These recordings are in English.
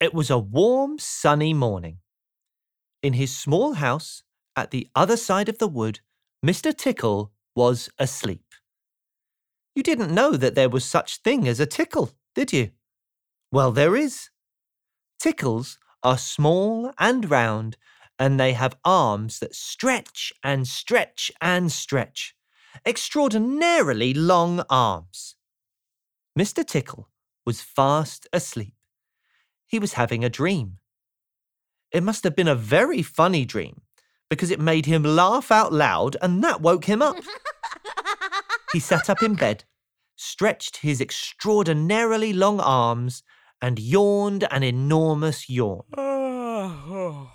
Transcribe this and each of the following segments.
It was a warm, sunny morning. In his small house at the other side of the wood, Mr. Tickle was asleep. You didn't know that there was such thing as a tickle, did you? Well, there is. Tickles are small and round, and they have arms that stretch and stretch and stretch. Extraordinarily long arms. Mr. Tickle was fast asleep. He was having a dream. It must have been a very funny dream because it made him laugh out loud and that woke him up. he sat up in bed, stretched his extraordinarily long arms, and yawned an enormous yawn.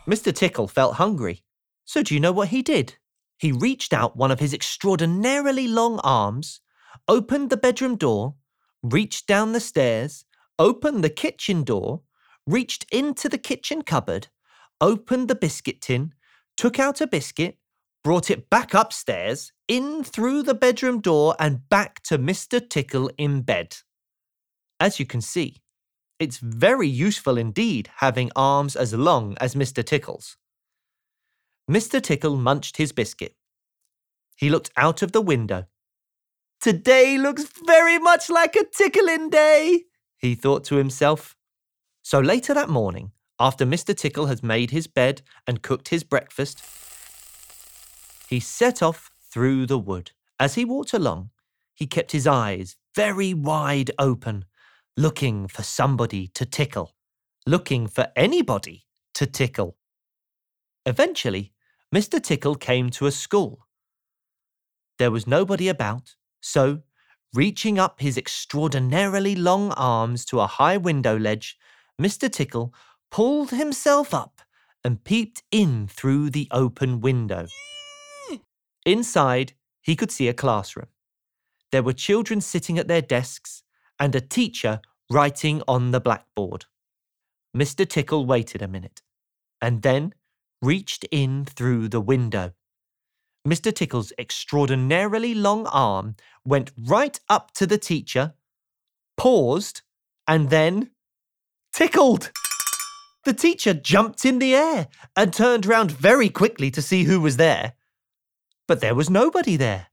Mr. Tickle felt hungry. So do you know what he did? He reached out one of his extraordinarily long arms, opened the bedroom door, reached down the stairs, opened the kitchen door, reached into the kitchen cupboard, opened the biscuit tin, took out a biscuit, brought it back upstairs, in through the bedroom door, and back to Mr. Tickle in bed. As you can see, it's very useful indeed having arms as long as Mr. Tickle's. Mr. Tickle munched his biscuit. He looked out of the window. Today looks very much like a tickling day, he thought to himself. So later that morning, after Mr. Tickle had made his bed and cooked his breakfast, he set off through the wood. As he walked along, he kept his eyes very wide open, looking for somebody to tickle, looking for anybody to tickle. Eventually, Mr. Tickle came to a school. There was nobody about, so, reaching up his extraordinarily long arms to a high window ledge, Mr. Tickle pulled himself up and peeped in through the open window. Inside, he could see a classroom. There were children sitting at their desks and a teacher writing on the blackboard. Mr. Tickle waited a minute and then reached in through the window. Mr. Tickle's extraordinarily long arm went right up to the teacher, paused, and then tickled. The teacher jumped in the air and turned round very quickly to see who was there. But there was nobody there.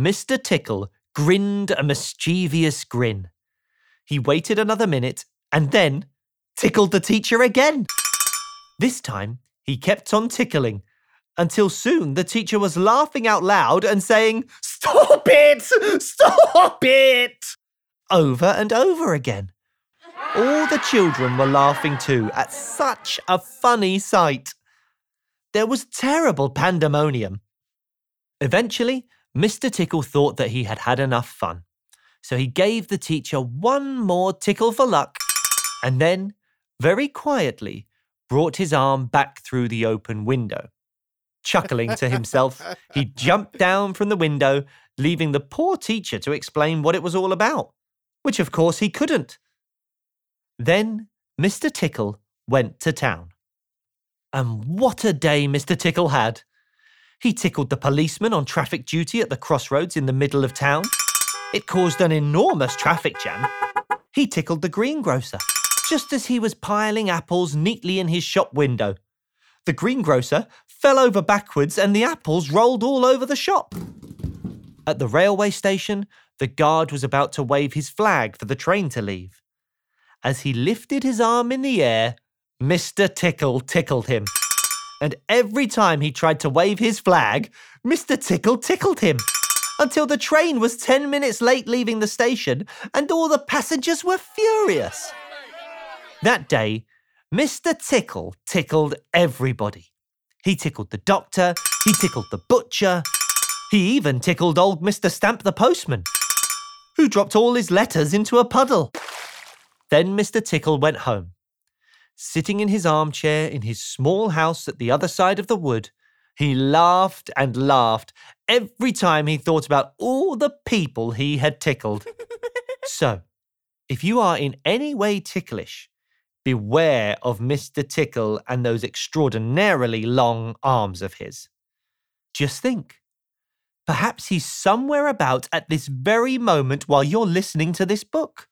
Mr. Tickle grinned a mischievous grin. He waited another minute and then tickled the teacher again. This time, he kept on tickling until soon the teacher was laughing out loud and saying, Stop it! Stop it! over and over again. All the children were laughing too at such a funny sight. There was terrible pandemonium. Eventually, Mr. Tickle thought that he had had enough fun, so he gave the teacher one more tickle for luck and then, very quietly, brought his arm back through the open window. Chuckling to himself, he jumped down from the window, leaving the poor teacher to explain what it was all about, which of course he couldn't. Then Mr. Tickle went to town. And what a day Mr. Tickle had! He tickled the policeman on traffic duty at the crossroads in the middle of town. It caused an enormous traffic jam. He tickled the greengrocer just as he was piling apples neatly in his shop window. The greengrocer fell over backwards and the apples rolled all over the shop. At the railway station, the guard was about to wave his flag for the train to leave. As he lifted his arm in the air, Mr. Tickle tickled him. And every time he tried to wave his flag, Mr. Tickle tickled him. Until the train was 10 minutes late leaving the station and all the passengers were furious. That day, Mr. Tickle tickled everybody. He tickled the doctor, he tickled the butcher, he even tickled old Mr. Stamp the postman, who dropped all his letters into a puddle. Then Mr. Tickle went home Sitting in his armchair in his small house at the other side of the wood, he laughed and laughed every time he thought about all the people he had tickled. so, if you are in any way ticklish, beware of Mr. Tickle and those extraordinarily long arms of his. Just think. Perhaps he's somewhere about at this very moment while you're listening to this book.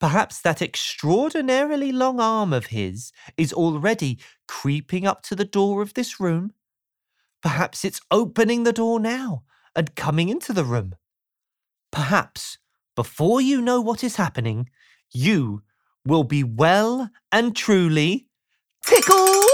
Perhaps that extraordinarily long arm of his is already creeping up to the door of this room. Perhaps it's opening the door now and coming into the room. Perhaps, before you know what is happening, you will be well and truly tickled.